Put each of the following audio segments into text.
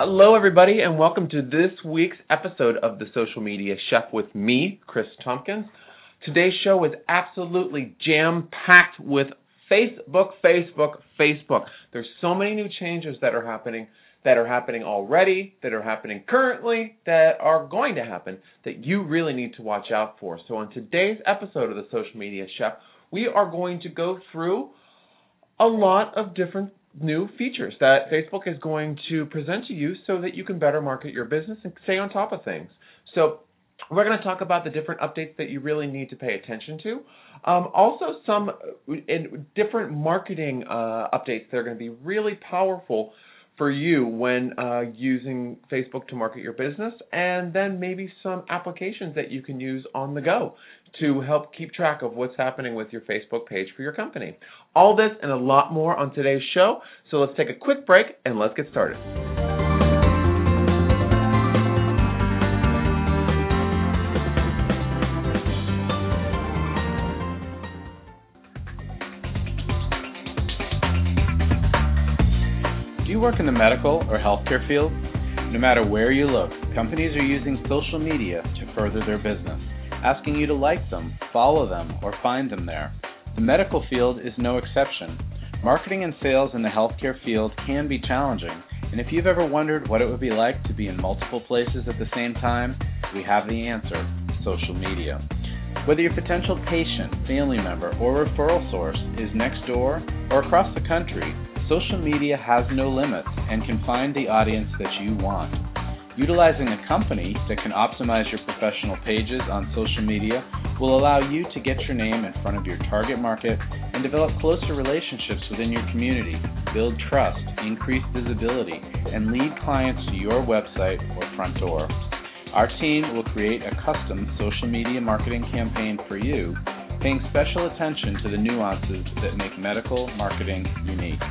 Hello, everybody, and welcome to this week's episode of the Social Media Chef with me, Chris Tompkins. Today's show is absolutely jam packed with Facebook, Facebook, Facebook. There's so many new changes that are happening, that are happening already, that are happening currently, that are going to happen that you really need to watch out for. So, on today's episode of the Social Media Chef, we are going to go through a lot of different new features that Facebook is going to present to you so that you can better market your business and stay on top of things. So, we're going to talk about the different updates that you really need to pay attention to. Um, also, some uh, different marketing uh, updates that are going to be really powerful for you when uh, using Facebook to market your business, and then maybe some applications that you can use on the go to help keep track of what's happening with your Facebook page for your company. All this and a lot more on today's show. So let's take a quick break and let's get started. Do you work in the medical or healthcare field? No matter where you look, companies are using social media to further their business asking you to like them, follow them, or find them there. The medical field is no exception. Marketing and sales in the healthcare field can be challenging, and if you've ever wondered what it would be like to be in multiple places at the same time, we have the answer social media. Whether your potential patient, family member, or referral source is next door or across the country, social media has no limits and can find the audience that you want. Utilizing a company that can optimize your professional pages on social media will allow you to get your name in front of your target market and develop closer relationships within your community, build trust, increase visibility, and lead clients to your website or front door. Our team will create a custom social media marketing campaign for you, paying special attention to the nuances that make medical marketing unique.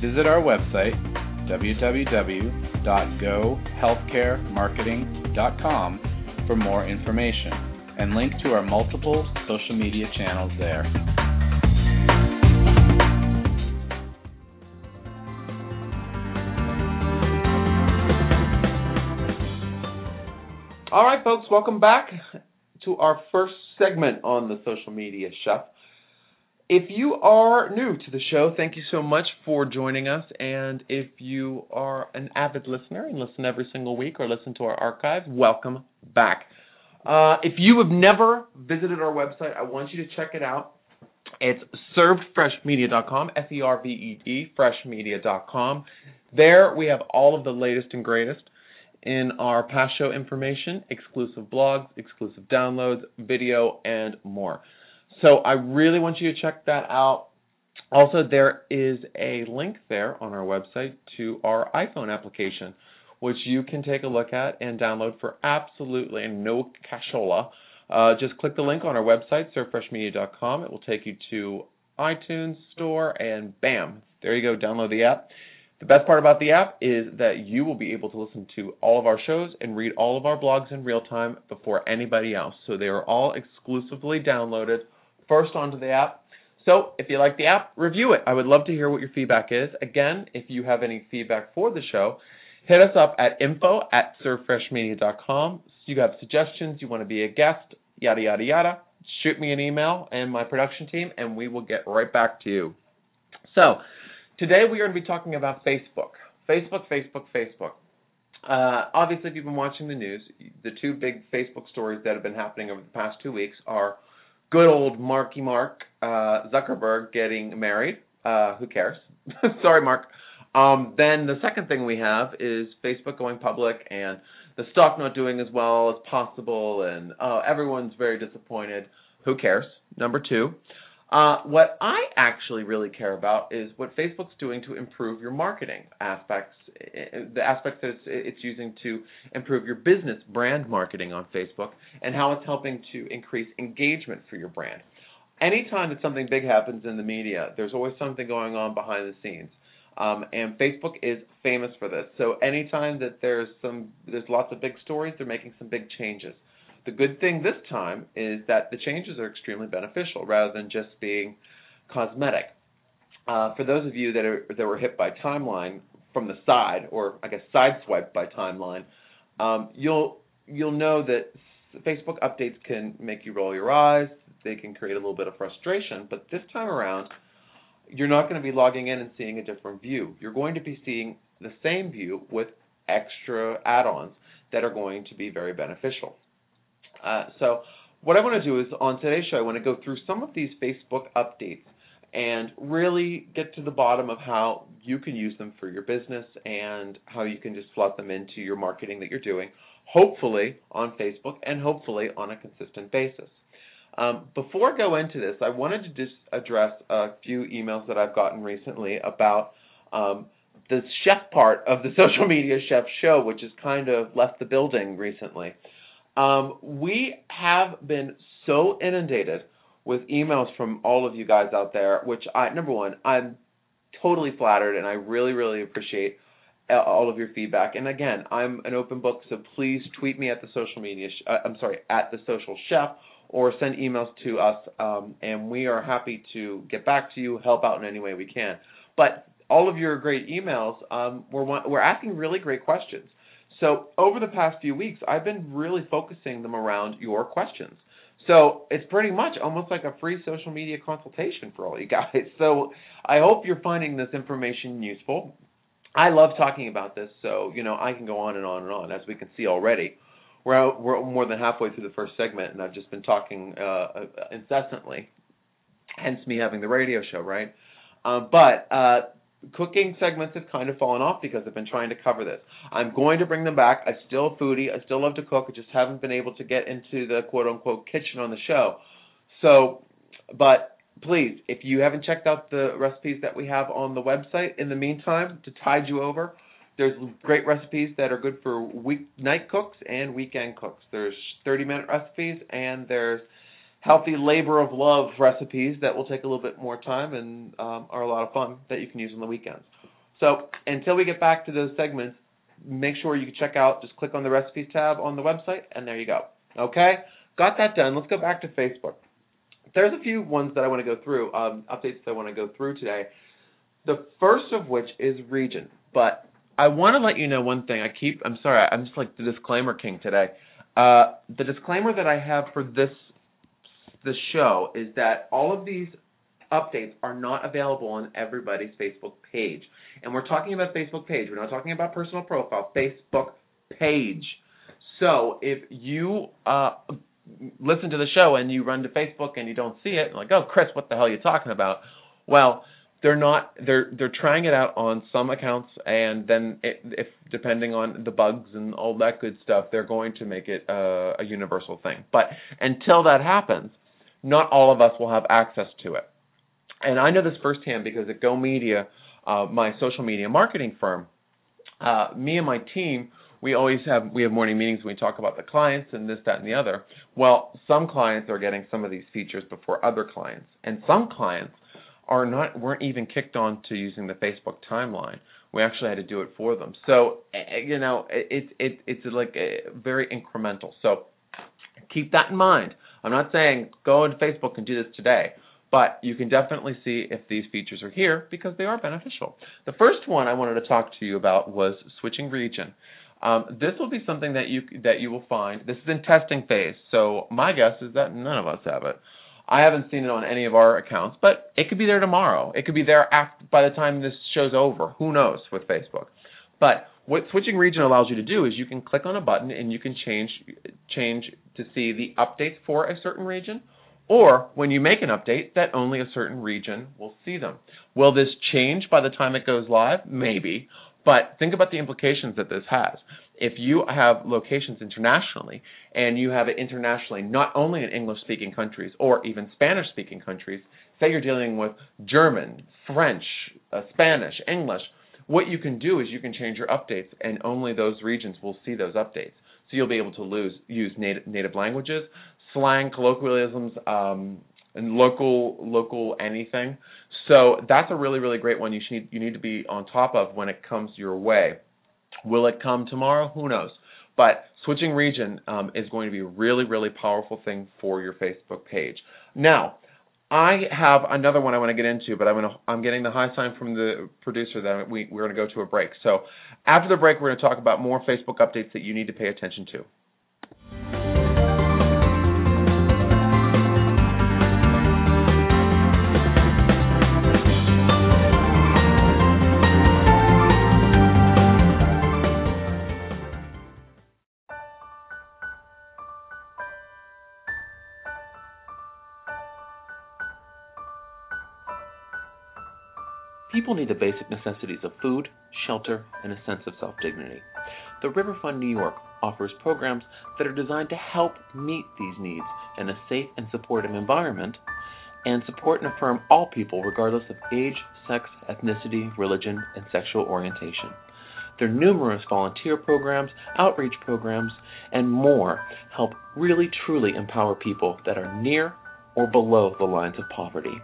Visit our website, www.gohealthcaremarketing.com for more information and link to our multiple social media channels there. All right, folks, welcome back to our first segment on the Social Media Chef. If you are new to the show, thank you so much for joining us. And if you are an avid listener and listen every single week or listen to our archive, welcome back. Uh, if you have never visited our website, I want you to check it out. It's servedfreshmedia.com, S E R V E D, freshmedia.com. There we have all of the latest and greatest in our past show information, exclusive blogs, exclusive downloads, video, and more. So I really want you to check that out. Also, there is a link there on our website to our iPhone application, which you can take a look at and download for absolutely no cashola. Uh, just click the link on our website, servedfreshmedia.com. It will take you to iTunes Store, and bam, there you go. Download the app. The best part about the app is that you will be able to listen to all of our shows and read all of our blogs in real time before anybody else. So they are all exclusively downloaded first onto the app. So if you like the app, review it. I would love to hear what your feedback is. Again, if you have any feedback for the show, hit us up at info at servedfreshmedia.com. You have suggestions, you want to be a guest, yada, yada, yada. Shoot me an email and my production team, and we will get right back to you. So, today we are going to be talking about Facebook. Facebook, Facebook, Facebook. Uh, obviously, if you've been watching the news, the two big Facebook stories that have been happening over the past two weeks are good old Marky Mark uh, Zuckerberg getting married. Uh, who cares? Sorry, Mark. Um, then the second thing we have is Facebook going public and the stock not doing as well as possible, and uh, everyone's very disappointed. Who cares? Number two. Uh, what I actually really care about is what Facebook's doing to improve your marketing aspects, the aspects that it's, it's, using to improve your business brand marketing on Facebook, and how it's helping to increase engagement for your brand. Anytime that something big happens in the media, there's always something going on behind the scenes. Um, and Facebook is famous for this. So anytime that there's some, there's lots of big stories, they're making some big changes. The good thing this time is that the changes are extremely beneficial rather than just being cosmetic. Uh, for those of you that are that were hit by timeline from the side, or I guess sideswiped by timeline, um, you'll you'll know that Facebook updates can make you roll your eyes. They can create a little bit of frustration, but this time around, you're not going to be logging in and seeing a different view. You're going to be seeing the same view with extra add-ons that are going to be very beneficial. Uh, so what I want to do is on today's show, I want to go through some of these Facebook updates and really get to the bottom of how you can use them for your business and how you can just slot them into your marketing that you're doing, hopefully on Facebook and hopefully on a consistent basis. Um, before I go into this, I wanted to just address a few emails that I've gotten recently about um, the chef part of the social media chef show, which has kind of left the building recently. Um, we have been so inundated with emails from all of you guys out there, which I number one, I'm totally flattered and I really, really appreciate all of your feedback. And again, I'm an open book, so please tweet me at the social media. Sh- uh, I'm sorry, at the social chef, or send emails to us, um, and we are happy to get back to you, help out in any way we can. But all of your great emails, um, we're we're asking really great questions. So over the past few weeks, I've been really focusing them around your questions. So it's pretty much almost like a free social media consultation for all you guys. So I hope you're finding this information useful. I love talking about this, so you know I can go on and on and on. As we can see already, we're out, we're more than halfway through the first segment, and I've just been talking uh, incessantly. Hence me having the radio show, right? Uh, but uh, cooking segments have kind of fallen off because I've been trying to cover this. I'm going to bring them back. I still foodie. I still love to cook. I just haven't been able to get into the quote unquote kitchen on the show. So, but please, if you haven't checked out the recipes that we have on the website, in the meantime, to tide you over, there's great recipes that are good for weeknight cooks and weekend cooks. There's 30 minute recipes and there's healthy labor of love recipes that will take a little bit more time and um, are a lot of fun that you can use on the weekends. So until we get back to those segments, make sure you check out, just click on the recipes tab on the website, and there you go. Okay? Got that done. Let's go back to Facebook. There's a few ones that I want to go through, um, updates that I want to go through today. The first of which is region, but I want to let you know one thing. I keep, I'm sorry, I'm just like the disclaimer king today. Uh, the disclaimer that I have for this the show is that all of these updates are not available on everybody's Facebook page. And we're talking about Facebook page. We're not talking about personal profile. Facebook page. So if you uh, listen to the show and you run to Facebook and you don't see it, like, oh, Chris, what the hell are you talking about? Well, they're not they're they're trying it out on some accounts and then it, if depending on the bugs and all that good stuff they're going to make it uh, a universal thing but until that happens not all of us will have access to it. And I know this firsthand because at Go Media, uh, my social media marketing firm, uh, me and my team, we always have we have morning meetings when we talk about the clients and this, that, and the other. Well, some clients are getting some of these features before other clients, and some clients are not weren't even kicked on to using the Facebook timeline. We actually had to do it for them. So eh, eh, you know, it's it, it's like a very incremental. So keep that in mind. I'm not saying go into Facebook and do this today, but you can definitely see if these features are here because they are beneficial. The first one I wanted to talk to you about was switching region. Um, this will be something that you that you will find. This is in testing phase, so my guess is that none of us have it. I haven't seen it on any of our accounts, but it could be there tomorrow. It could be there after, by the time this show's over. Who knows with Facebook? But what switching region allows you to do is you can click on a button and you can change change to see the updates for a certain region or when you make an update that only a certain region will see them. Will this change by the time it goes live? Maybe. But think about the implications that this has. If you have locations internationally and you have it internationally, not only in English speaking countries or even Spanish speaking countries, say you're dealing with German, French, uh, Spanish, English, what you can do is you can change your updates, and only those regions will see those updates. So you'll be able to lose, use native, native languages, slang, colloquialisms, um, and local local anything. So that's a really really great one. You should you need to be on top of when it comes your way. Will it come tomorrow? Who knows. But switching region um, is going to be a really really powerful thing for your Facebook page. Now, I have another one I want to get into, but I'm gonna I'm getting the high sign from the producer that we we're gonna go to a break. So after the break, we're gonna talk about more Facebook updates that you need to pay attention to. People need the basic necessities of food, shelter, and a sense of self dignity. The River Fund New York offers programs that are designed to help meet these needs in a safe and supportive environment and support and affirm all people regardless of age, sex, ethnicity, religion, and sexual orientation. Their numerous volunteer programs, outreach programs, and more help really truly empower people that are near or below the lines of poverty.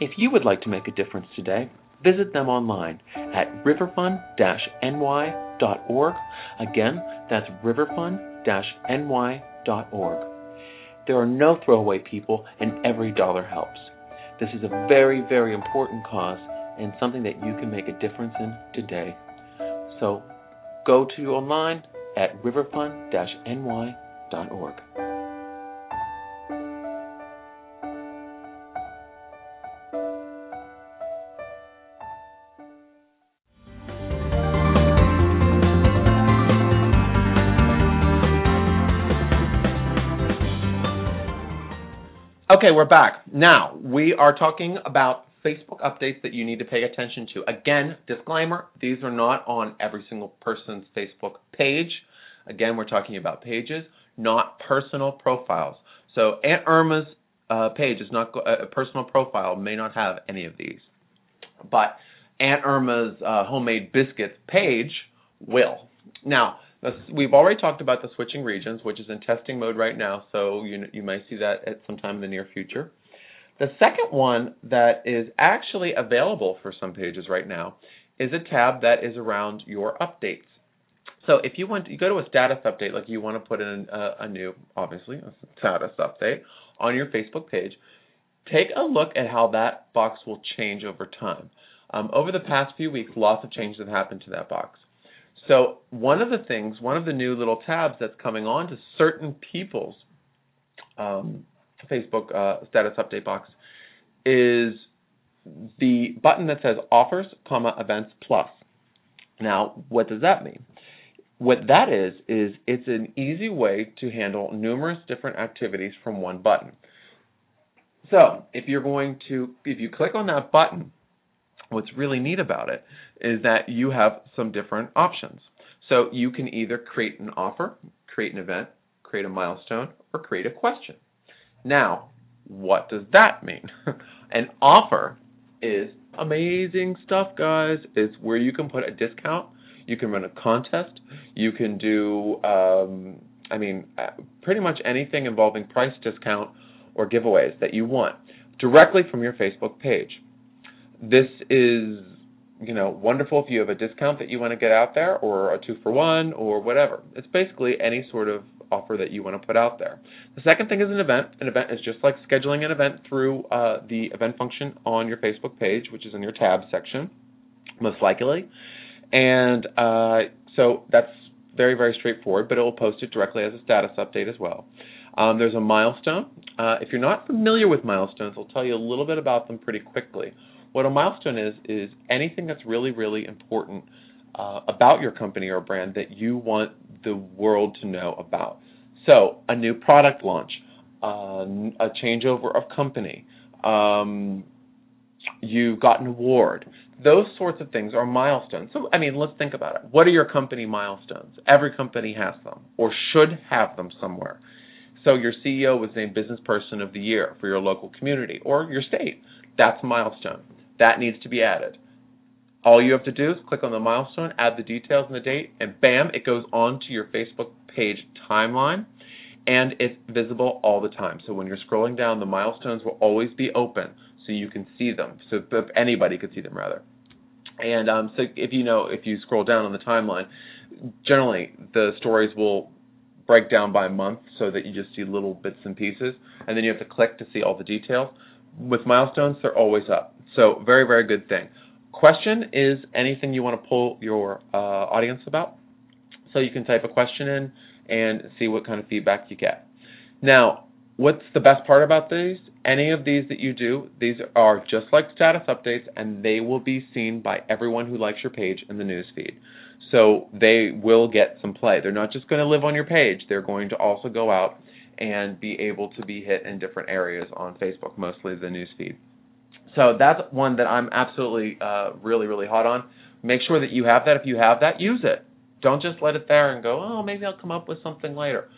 If you would like to make a difference today, visit them online at riverfund-ny.org. Again, that's riverfund-ny.org. There are no throwaway people, and every dollar helps. This is a very, very important cause and something that you can make a difference in today. So go to online at riverfund-ny.org. Okay, we're back. Now, we are talking about Facebook updates that you need to pay attention to. Again, disclaimer, these are not on every single person's Facebook page. Again, we're talking about pages, not personal profiles. So Aunt Irma's uh, page is not a personal profile may not have any of these, but Aunt Irma's uh, homemade biscuits page will. Now, We've already talked about the switching regions, which is in testing mode right now, so you you may see that at some time in the near future. The second one that is actually available for some pages right now is a tab that is around your updates. So if you want, you go to a status update, like you want to put in a, a new, obviously, a status update on your Facebook page. Take a look at how that box will change over time. Um, over the past few weeks, lots of changes have happened to that box. So one of the things, one of the new little tabs that's coming on to certain people's um, Facebook uh, status update box is the button that says Offers, comma Events Plus. Now, what does that mean? What that is is it's an easy way to handle numerous different activities from one button. So, if you're going to if you click on that button, what's really neat about it is that you have some different options. So you can either create an offer, create an event, create a milestone, or create a question. Now, what does that mean? an offer is amazing stuff, guys. It's where you can put a discount, you can run a contest, you can do, um, I mean, uh, pretty much anything involving price discount or giveaways that you want directly from your Facebook page. This is you know, wonderful if you have a discount that you want to get out there or a two for one or whatever. It's basically any sort of offer that you want to put out there. The second thing is an event. An event is just like scheduling an event through uh, the event function on your Facebook page, which is in your tab section, most likely. And uh, so that's very, very straightforward, but it will post it directly as a status update as well. Um, there's a milestone. Uh, if you're not familiar with milestones, I'll tell you a little bit about them pretty quickly. What a milestone is is anything that's really really important uh, about your company or brand that you want the world to know about. So a new product launch, uh, a changeover of company, um, you got an award. Those sorts of things are milestones. So, I mean, let's think about it. What are your company milestones? Every company has them or should have them somewhere. So, your CEO was named Business Person of the Year for your local community or your state. That's a milestone. That needs to be added. All you have to do is click on the milestone, add the details and the date, and bam, it goes onto your Facebook page timeline, and it's visible all the time. So when you're scrolling down, the milestones will always be open, so you can see them. So if anybody could see them, rather. And um, so if you know, if you scroll down on the timeline, generally the stories will break down by month so that you just see little bits and pieces, and then you have to click to see all the details. with milestones, they're always up. So very, very good thing. Question is anything you want to pull your uh, audience about. So you can type a question in and see what kind of feedback you get. Now, what's the best part about these? Any of these that you do, these are just like status updates, and they will be seen by everyone who likes your page in the newsfeed. So they will get some play. They're not just going to live on your page, they're going to also go out and be able to be hit in different areas on Facebook, mostly the newsfeed. So that's one that I'm absolutely uh, really, really hot on. Make sure that you have that. If you have that, use it. Don't just let it there and go, oh, maybe I'll come up with something later.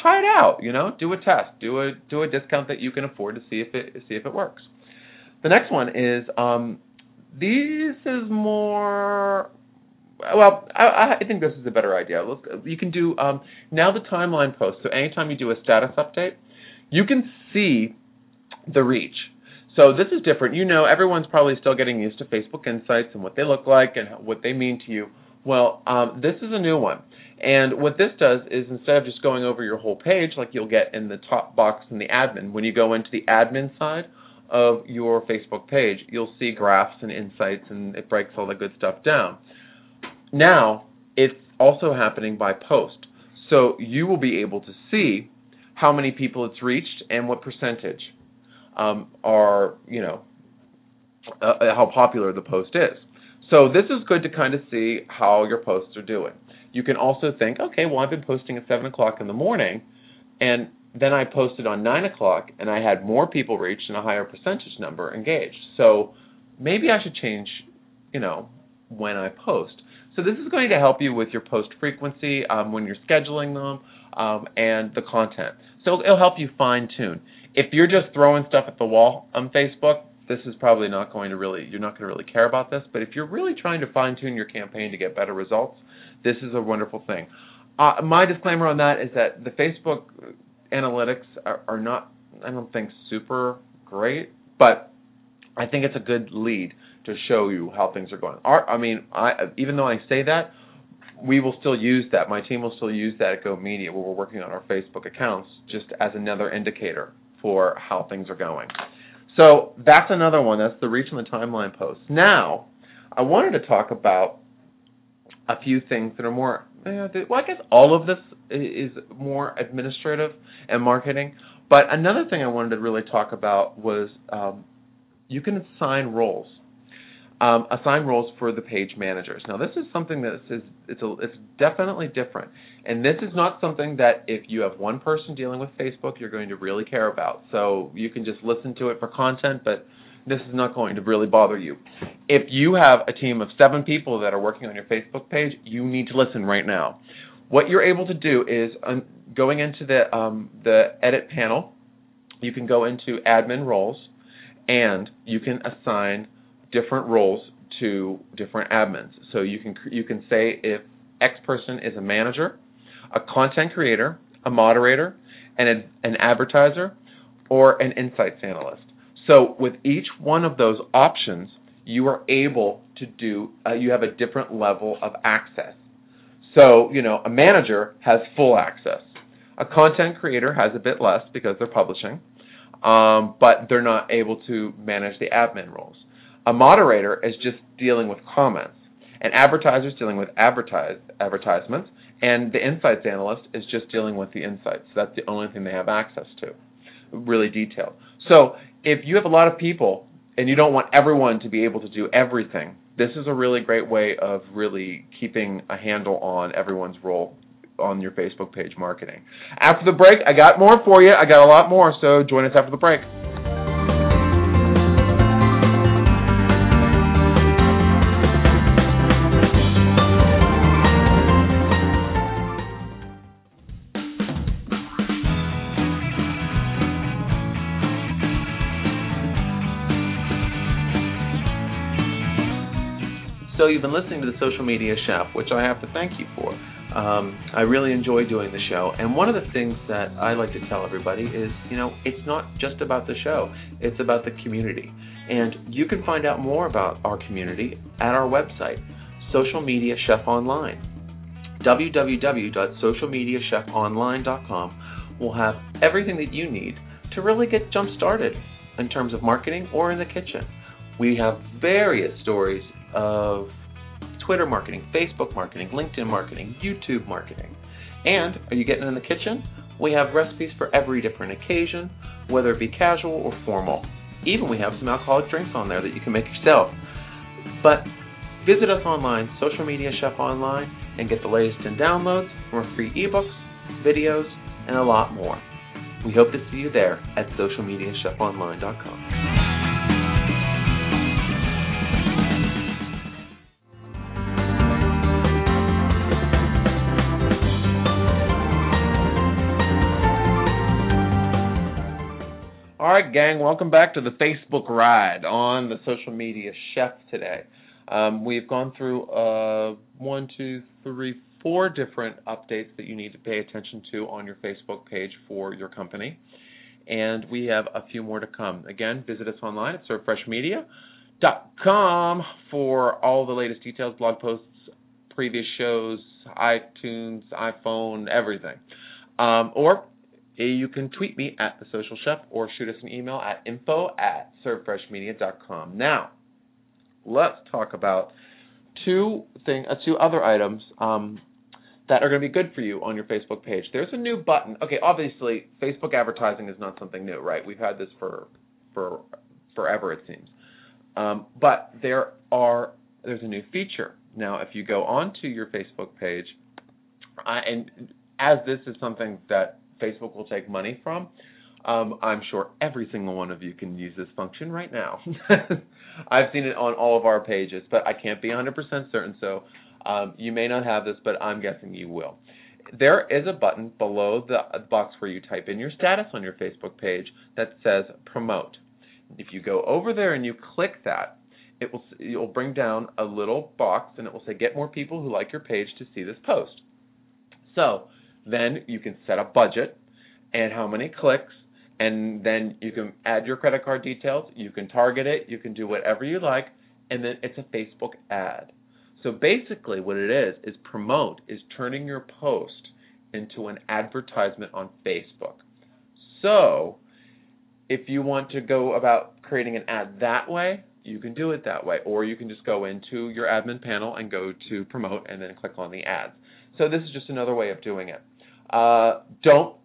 Try it out. You know, do a test. Do a do a discount that you can afford to see if it see if it works. The next one is um, this is more well, I, I, think this is a better idea. You can do um, now the timeline post. So anytime you do a status update, you can see the reach. So this is different. You know, everyone's probably still getting used to Facebook Insights and what they look like and what they mean to you. Well, um, this is a new one. And what this does is instead of just going over your whole page like you'll get in the top box in the admin, when you go into the admin side of your Facebook page, you'll see graphs and insights and it breaks all the good stuff down. Now, it's also happening by post. So you will be able to see how many people it's reached and what percentage um, are, you know, uh, uh, how popular the post is. So this is good to kind of see how your posts are doing. You can also think, okay, well, I've been posting at 7 o'clock in the morning, and then I posted on 9 o'clock, and I had more people reached and a higher percentage number engaged. So maybe I should change, you know, when I post. So this is going to help you with your post frequency um, when you're scheduling them um, and the content. So it'll help you fine tune. If you're just throwing stuff at the wall on Facebook, this is probably not going to really you're not going to really care about this. But if you're really trying to fine tune your campaign to get better results, this is a wonderful thing. Uh, my disclaimer on that is that the Facebook analytics are, are not I don't think super great, but I think it's a good lead to show you how things are going. Our, I mean, I even though I say that, we will still use that. My team will still use that at Go Media, where we're working on our Facebook accounts, just as another indicator for how things are going. So that's another one. That's the reach and the timeline post. Now, I wanted to talk about a few things that are more. Eh, well, I guess all of this is more administrative and marketing. But another thing I wanted to really talk about was um, you can assign roles um, assign roles for the page managers. Now, this is something that is it's a, it's definitely different, and this is not something that if you have one person dealing with Facebook, you're going to really care about. So you can just listen to it for content, but this is not going to really bother you. If you have a team of seven people that are working on your Facebook page, you need to listen right now. What you're able to do is um, going into the um, the edit panel, you can go into admin roles, and you can assign different roles to different admins. So you can you can say if X person is a manager, a content creator, a moderator, and an advertiser, or an insights analyst. So with each one of those options, you are able to do uh, you have a different level of access. So you know a manager has full access. A content creator has a bit less because they're publishing, um, but they're not able to manage the admin roles. A moderator is just dealing with comments. An advertiser is dealing with advertise, advertisements, and the insights analyst is just dealing with the insights. That's the only thing they have access to, really detailed. So if you have a lot of people and you don't want everyone to be able to do everything, this is a really great way of really keeping a handle on everyone's role on your Facebook page marketing. After the break, I got more for you. I got a lot more, so join us after the break. You've been listening to the Social Media Chef, which I have to thank you for. Um, I really enjoy doing the show, and one of the things that I like to tell everybody is, you know, it's not just about the show; it's about the community. And you can find out more about our community at our website, Social Media Chef Online. www.socialmediachefonline.com will have everything that you need to really get jump started in terms of marketing or in the kitchen. We have various stories of Twitter marketing, Facebook marketing, LinkedIn marketing, YouTube marketing. And are you getting in the kitchen? We have recipes for every different occasion, whether it be casual or formal. Even we have some alcoholic drinks on there that you can make yourself. But visit us online, Social Media Chef Online, and get the latest in downloads, more free ebooks, videos, and a lot more. We hope to see you there at socialmediachefonline.com. right, gang, welcome back to the Facebook ride on the social media chef today. Um, we've gone through uh, one, two, three, four different updates that you need to pay attention to on your Facebook page for your company. And we have a few more to come. Again, visit us online at servedfreshmedia.com for all the latest details, blog posts, previous shows, iTunes, iPhone, everything. Um, or you can tweet me at the social chef or shoot us an email at info at servedfreshmedia.com. Now, let's talk about two thing, uh, two other items um, that are going to be good for you on your Facebook page. There's a new button. Okay, obviously, Facebook advertising is not something new, right? We've had this for for forever, it seems. Um, but there are there's a new feature now. If you go onto your Facebook page, uh, and as this is something that Facebook will take money from. Um, I'm sure every single one of you can use this function right now. I've seen it on all of our pages, but I can't be 100% certain, so um, you may not have this, but I'm guessing you will. There is a button below the box where you type in your status on your Facebook page that says promote. If you go over there and you click that, it will it will bring down a little box and it will say get more people who like your page to see this post. So then you can set a budget and how many clicks, and then you can add your credit card details. You can target it. You can do whatever you like, and then it's a Facebook ad. So basically, what it is is promote is turning your post into an advertisement on Facebook. So if you want to go about creating an ad that way, you can do it that way, or you can just go into your admin panel and go to promote and then click on the ads. So this is just another way of doing it. Uh, don't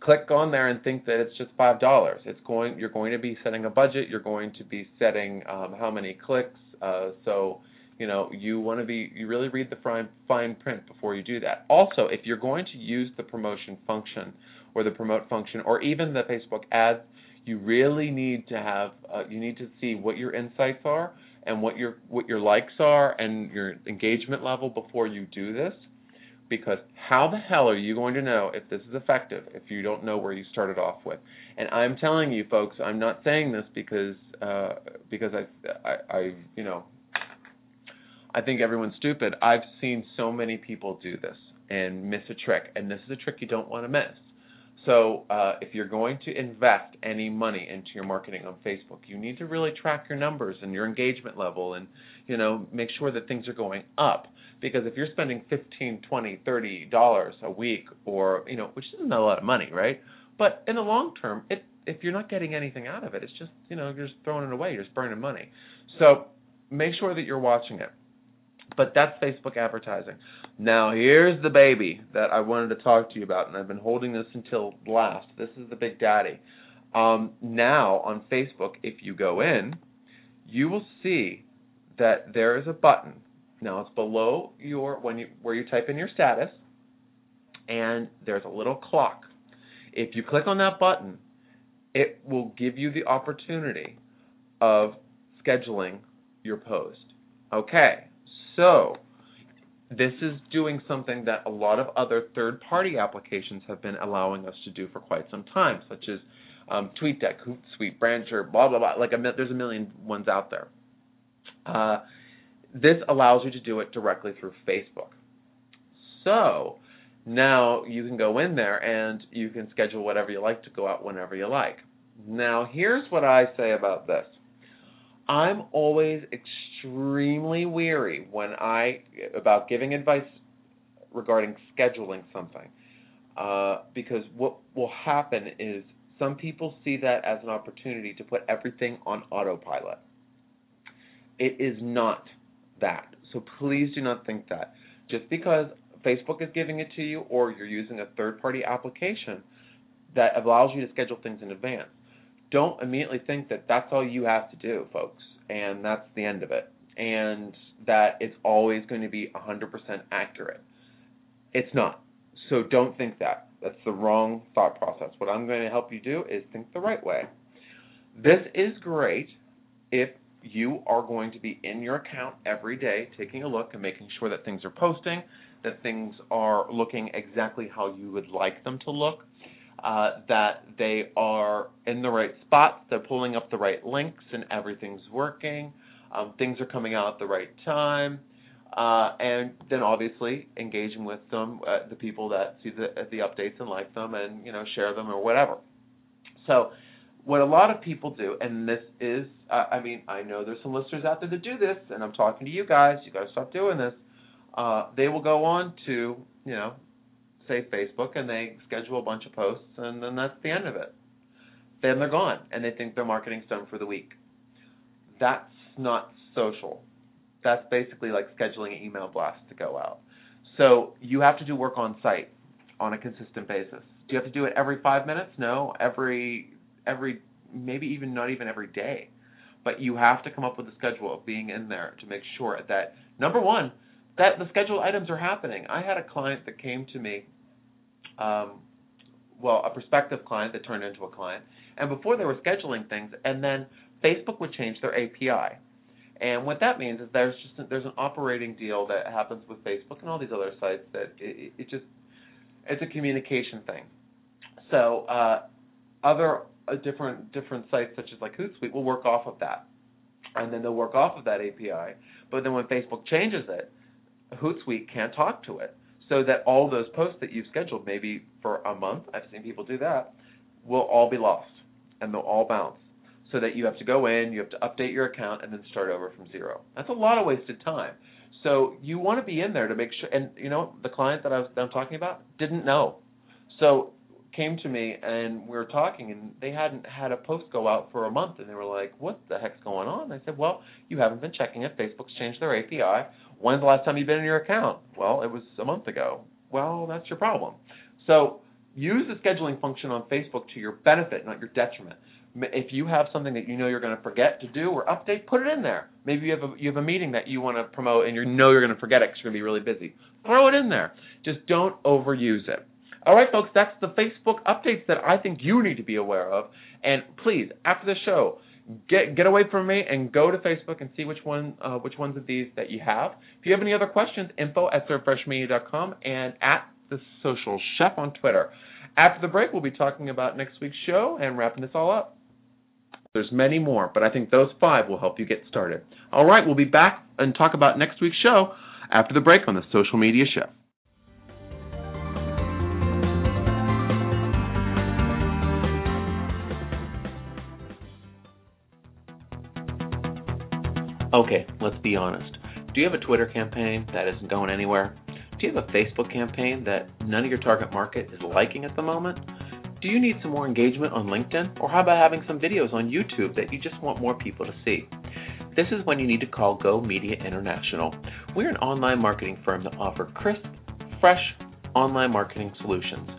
click on there and think that it's just five dollars. It's going. You're going to be setting a budget. You're going to be setting um, how many clicks. Uh, so you know you want to be. You really read the fine fine print before you do that. Also, if you're going to use the promotion function or the promote function or even the Facebook ads, you really need to have. Uh, you need to see what your insights are and what your what your likes are and your engagement level before you do this because how the hell are you going to know if this is effective if you don't know where you started off with? And I'm telling you, folks, I'm not saying this because uh, because I, I I you know I think everyone's stupid. I've seen so many people do this and miss a trick, and this is a trick you don't want to miss. So uh, if you're going to invest any money into your marketing on Facebook, you need to really track your numbers and your engagement level, and you know make sure that things are going up. Because if you're spending 15 20 30 dollars a week or you know which isn't a lot of money right? But in the long term it if you're not getting anything out of it it's just you know you're just throwing it away you're just burning money. So make sure that you're watching it. But that's facebook advertising. Now here's the baby that i wanted to talk to you about and i've been holding this until last. This is the big daddy. Um, now on facebook if you go in you will see that there is a button now it's below your when you where you type in your status, and there's a little clock. If you click on that button, it will give you the opportunity of scheduling your post. Okay, so this is doing something that a lot of other third party applications have been allowing us to do for quite some time, such as um, TweetDeck, Hootsuite, Brancher, blah, blah, blah. Like a, there's a million ones out there. Uh, this allows you to do it directly through Facebook. So now you can go in there and you can schedule whatever you like to go out whenever you like. Now, here's what I say about this. I'm always extremely weary when I about giving advice regarding scheduling something, uh, because what will happen is some people see that as an opportunity to put everything on autopilot. It is not that. So please do not think that. Just because Facebook is giving it to you or you're using a third party application that allows you to schedule things in advance, don't immediately think that that's all you have to do, folks, and that's the end of it, and that it's always going to be 100% accurate. It's not. So don't think that. That's the wrong thought process. What I'm going to help you do is think the right way. This is great if you are going to be in your account every day taking a look and making sure that things are posting, that things are looking exactly how you would like them to look, uh, that they are in the right spots, they're pulling up the right links, and everything's working, um, things are coming out at the right time, uh, and then obviously engaging with them, uh, the people that see the the updates and like them, and you know share them or whatever. So, what a lot of people do, and this is, uh, I mean, I know there's some listeners out there that do this, and I'm talking to you guys. You got to stop doing this. Uh, they will go on to, you know, say Facebook, and they schedule a bunch of posts, and then that's the end of it. Then they're gone, and they think their marketing's done for the week. That's not social that's basically like scheduling an email blast to go out. So you have to do work on site on a consistent basis. Do you have to do it every five minutes? No, every every maybe even not even every day. But you have to come up with a schedule of being in there to make sure that number one, that the scheduled items are happening. I had a client that came to me, um, well, a prospective client that turned into a client, and before they were scheduling things, and then Facebook would change their API. And what that means is there's just a, there's an operating deal that happens with Facebook and all these other sites that it, it just it's a communication thing. So uh, other uh, different different sites such as like Hootsuite will work off of that, and then they'll work off of that API. But then when Facebook changes it, Hootsuite can't talk to it, so that all those posts that you've scheduled maybe for a month, I've seen people do that, will all be lost and they'll all bounce so that you have to go in, you have to update your account, and then start over from zero. That's a lot of wasted time. So you want to be in there to make sure. And you know, the client that I was that I'm talking about didn't know, so came to me and we were talking, and they hadn't had a post go out for a month, and they were like, "What the heck's going on?" I said, "Well, you haven't been checking it. Facebook's changed their API. When's the last time you've been in your account?" Well, it was a month ago. Well, that's your problem. So use the scheduling function on Facebook to your benefit, not your detriment if you have something that you know you're going to forget to do or update, put it in there. Maybe you have a you have a meeting that you want to promote and you know you're going to forget it because you're going to be really busy. Throw it in there. Just don't overuse it. All right, folks, that's the Facebook updates that I think you need to be aware of. And please, after the show, get get away from me and go to Facebook and see which one uh, which ones of these that you have. If you have any other questions, info at servedfreshmedia.com and at the social chef on Twitter. After the break, we'll be talking about next week's show and wrapping this all up. There's many more, but I think those five will help you get started. All right, we'll be back and talk about next week's show after the break on the Social Media Chef. Okay, let's be honest. Do you have a Twitter campaign that isn't going anywhere? Do you have a Facebook campaign that none of your target market is liking at the moment? Do you need some more engagement on LinkedIn? Or how about having some videos on YouTube that you just want more people to see? This is when you need to call Go Media International. We're an online marketing firm that offers crisp, fresh online marketing solutions.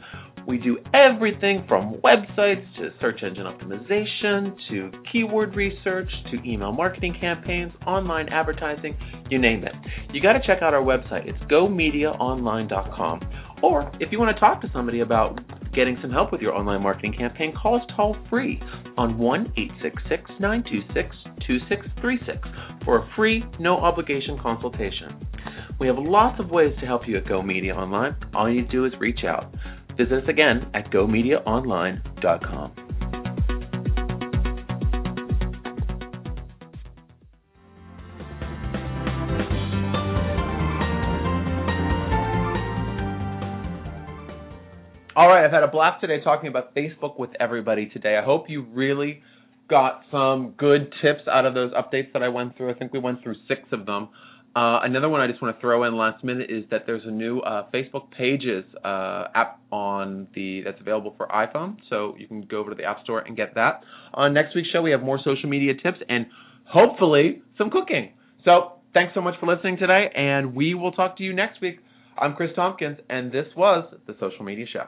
We do everything from websites to search engine optimization to keyword research to email marketing campaigns, online advertising, you name it. You got to check out our website. It's gomediaonline.com. Or if you want to talk to somebody about getting some help with your online marketing campaign, call us toll free on 1 866 926 2636 for a free, no obligation consultation. We have lots of ways to help you at Go Media Online. All you do is reach out. Visit us again at gomediaonline.com. All right, I've had a blast today talking about Facebook with everybody today. I hope you really got some good tips out of those updates that I went through. I think we went through six of them. Uh, another one I just want to throw in last minute is that there's a new uh, Facebook Pages uh, app on the that's available for iPhone, so you can go over to the App Store and get that. On next week's show, we have more social media tips and hopefully some cooking. So thanks so much for listening today, and we will talk to you next week. I'm Chris Tompkins, and this was the Social Media Show.